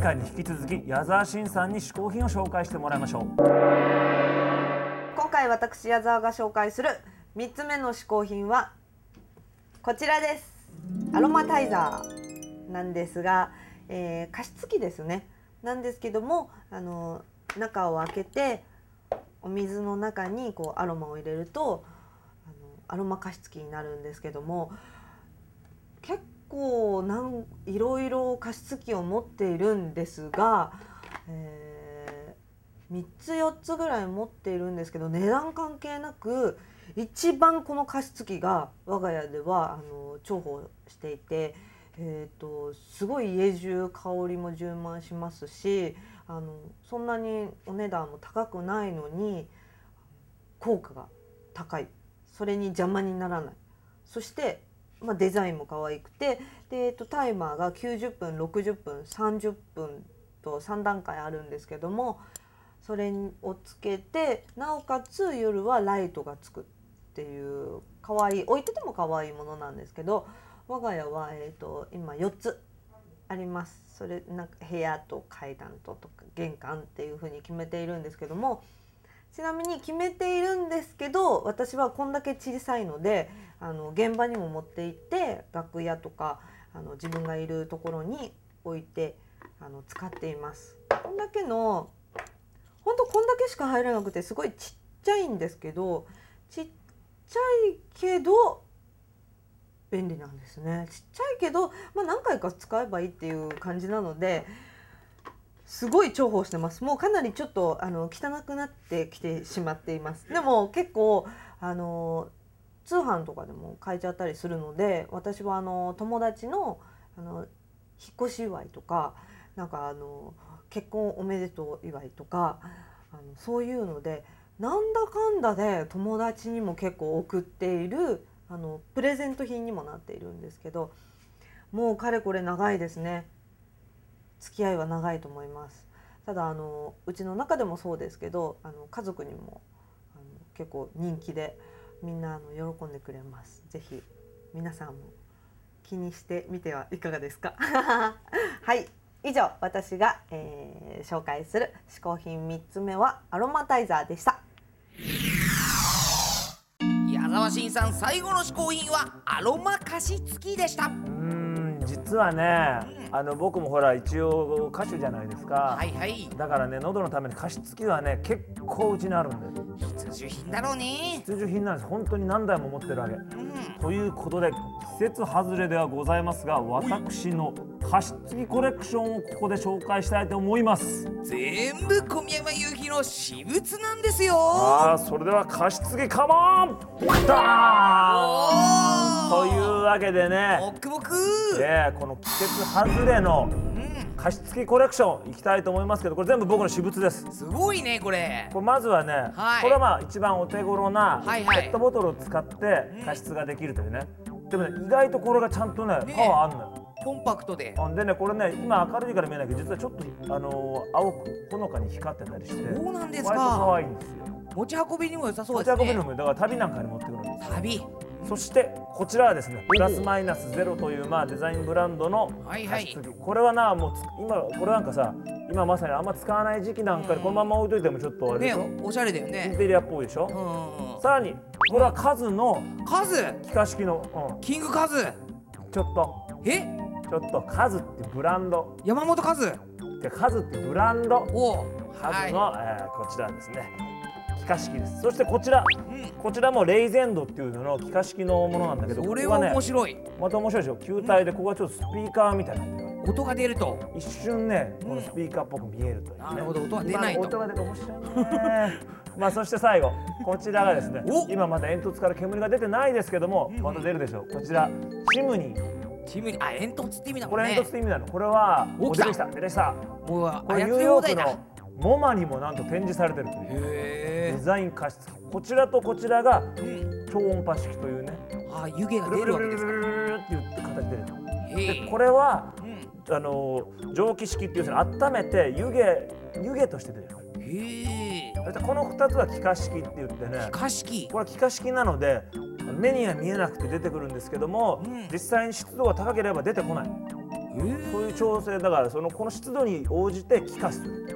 前回に引き続き矢沢慎さんに試行品を紹介してもらいましょう。今回私矢沢が紹介する3つ目の試行品はこちらです。アロマタイザーなんですが、えー加湿器ですね。なんですけどもあの中を開けてお水の中にこうアロマを入れるとあのアロマ加湿器になるんですけども構なんいろいろ加湿器を持っているんですが、えー3つ4つぐらい持っているんですけど値段関係なく一番この加湿器が我が家ではあの重宝していて、えー、とすごい家中香りも充満しますしあのそんなにお値段も高くないのに効果が高い。それに邪魔にならない。そして、まあ、デザインも可愛くてで、えー、とタイマーが90分60分30分と3段階あるんですけどもそれをつけてなおかつ夜はライトがつくっていう可愛い置いてても可愛いものなんですけど我が家は、えー、と今4つあります。それなんか部屋と階段ととか玄関っていう風に決めているんですけどもちなみに決めているんですけど私はこんだけ小さいのであの現場にも持って行って楽屋とかあの自分がいるところに置いてあの使っています。こんだけの本当こんだけしか入らなくてすごいちっちゃいんですけどちっちゃいけど便利なんですねちっちゃいけど、まあ、何回か使えばいいっていう感じなのですごい重宝してます。もうかなりちょっとあの汚くなってきてしまっています。でも結構あの通販とかでも買えちゃったりするので私はあの友達のあの引っ越し祝いとかなんかあの結婚おめでとう祝いとかあのそういうのでなんだかんだで友達にも結構送っているあのプレゼント品にもなっているんですけどもうかれこれ長いですね。付き合いは長いと思います。ただあのうちの中でもそうですけどあの家族にもあの結構人気でみんなあの喜んでくれます。ぜひ皆さんも気にしてみてはいかがですか？はい。以上私が、えー紹介する嗜好品3つ目はアロマタイザーでした。矢沢慎さん最後の試行品はアロマ加湿器でした。うーん実はねあの僕もほら一応歌手じゃないですか、はいはい。だからね喉のために加湿器はね結構うちにあるんで必需品だろうね。必需品なんです。本当に何台も持ってるわけ。うん。ということで季節外れではございますが私の加湿器コレクションをここで紹介したいと思います。全部小宮山雄飛の私物なんですよ。ああそれでは加湿器カモンダーンというわけでね。もくもく。えこの季節外れのうん。加湿器コレクションいきたいと思いますけどこれ全部僕の私物です。すごいねこれ。これまずはね、はい。これはまあ一番お手頃なペットボトルを使って加湿ができるというね、でもね意外とこれがちゃんとねねパワーあんのよコンパクトで。あでねこれね今明るいから見えないけど実はちょっとあのー青くほのかに光ってたりしてそうなんです割と可か愛いんですよ。持ち運びにも良さそう持ですね。ち運びのもだから旅なんかに持ってくるんです旅。そしてこちらはですねプラスマイナスゼロというまあデザインブランドのはいはい。加湿器これはなもうつ今これなんかさ今まさにあんま使わない時期なんかにこのまま置いといてもちょっとあれでねしょ、おしゃれだよインねテリアっぽいでしょ、うんうんうん。さらにこれは数のカズ？気化式の、キングカズ？うん、ちょっと。え？ちょっと数ってブランド。山本カズ？で数ってブランド。お数の、えーこちらですね。気化式です。そしてこちら。うん。こちらもレイゼンドっていうのの気化式のものなんだけどそれはここね面白い。また面白いでしょ。球体でここがちょっとスピーカーみたいにな。音が出ると。一瞬ねこのスピーカーっぽく見えるという、ねなるほど。音は出ないと。今音が出て面白いね。まあそして最後こちらがですねお。今まだ煙突から煙が出てないですけども、うん。また出るでしょう。こちらチムニーチムにあ煙突って意味だこれもんね煙突って意味なのこれはお出てきた出てきた。もうこれニューヨークのモマにもなんと展示されてるという。え。デザイン加湿器こちらとこちらがうん。超音波式というね。あ湯気が出るわけですか。って言って形でこれはうんあの蒸気式っていう温めて湯気湯気として出る。へえ。この2つは気化式って言ってね。加湿器これは気化式なので目には見えなくて出てくるんですけども、うん。実際に湿度が高ければ出てこない。そういう調整。だからそのこの湿度に応じて気化する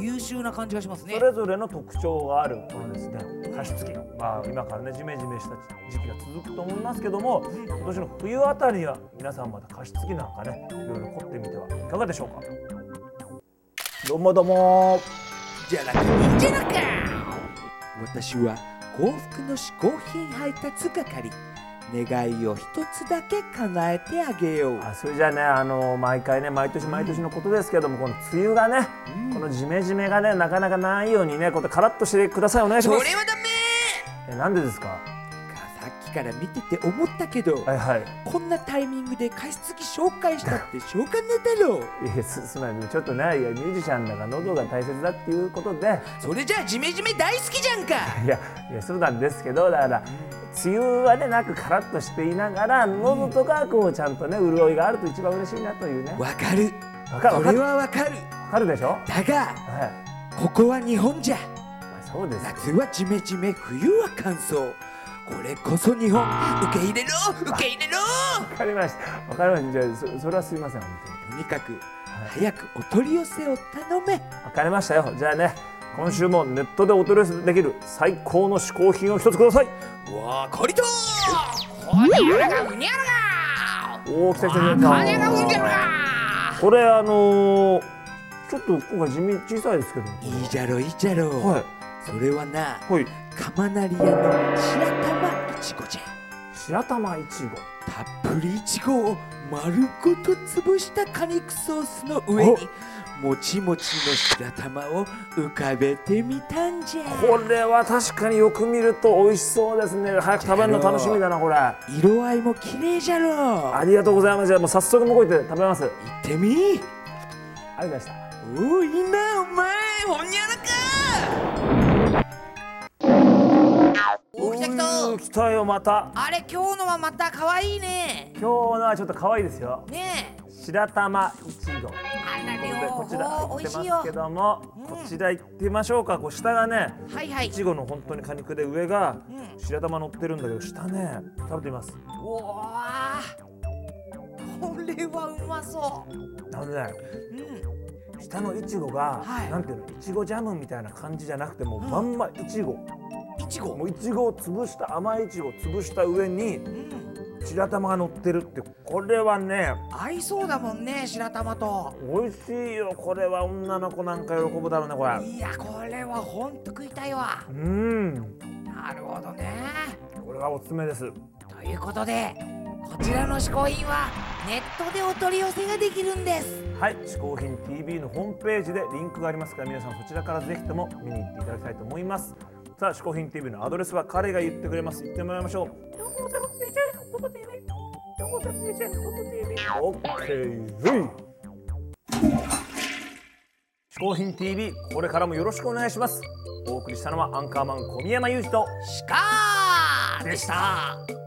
優秀な感じがしますね。それぞれの特徴があるこのですね。加湿器まあ今からねジメジメした時期が続くと思いますけども今年の冬あたりには皆さんまた加湿器なんかねいろいろ凝ってみてはいかがでしょうか。どうもどうも。じゃなくいいんじゃなか。私は幸福の嗜好品配達係願いを一つだけ叶えてあげよう。あそれじゃあねあの毎回ね毎年毎年のことですけどもこの梅雨がね、このジメジメがねなかなかないようにねこうやってカラッとしてください。お願いします。それはダメえなんでですか？から見てて思ったけど、はいはい。こんなタイミングで加湿器紹介したってしょうがねえだろういやすすまんちょっとねい。やミュージシャンだから喉が大切だっていうことで。それじゃあジメジメ大好きじゃんか。いやいやそうなんですけどだから梅雨はねなくカラッとしていながら喉とかこうちゃんとね潤いがあると一番嬉しいなというね。わかる。わかる？わそれかる？わはわかる。かるでしょ？だがはい。ここは日本じゃ。まあそうです。夏はジメジメ冬は乾燥これこそ日本受け入れろ受け入れろ。わかりました。わかりました。じゃあそそれはすいません本当に。とにかく早くお取り寄せを頼め。わかりましたよ。じゃあね今週もネットでお取り寄せできる最高の嗜好品を一つください。わかりとほにゃらがうにゃらがおお来た来た来たがうにゃらがこれあのー、ちょっと今回地味小さいですけどいいじゃろいいじゃろはい。それはなはい。釜なり屋の白玉いちごじゃ白玉いちご。たっぷりいちごを丸ごと潰した果肉ソースの上にもちもちの白玉を浮かべてみたんじゃ。これは確かによく見ると美味しそうですね。早く食べるの楽しみだなこれ。あ色合いも綺麗じゃろ。りがとうございます。じゃあもう早速向こう行って食べます。あり行ってみ。がとうございました。おおいいなお前。ほにゃらかお来たよまた。あれ今日のはまた可愛いね。今日のはちょっと可愛いですよ。ねえ。白玉いちご。こちら方入ってますけども、こちら行ってみましょうか。こう下がねはいはい。いちごの本当に果肉で上がうん。白玉乗ってるんだけど下ね食べてみます。うわーこれはうまそなのでねううん。下のいちごが、はい。なんていうのいちごジャムみたいな感じじゃなくてもうまんまいちご。いちご。もういちごを潰した甘いいちごを潰した上にうん。白玉が乗ってるってこれはね合いそうだもんね白玉と。美味しいよ。これは女の子なんか喜ぶだろうねこれ。いやこれはほんと食いたいわ。うん。なるほどね。これがおすすめです。ということでこちらの嗜好品はネットでお取り寄せができるんです。はい。嗜好品 TV のホームページでリンクがありますから皆さんそちらからぜひとも見に行っていただきたいと思いますさあ嗜好品 TV のアドレスは彼が言ってくれます。言ってもらいましょう。OK 嗜好品 TV これからもよろしくお願いします。お送りしたのはアンカーマン小宮山雄二とシカーでした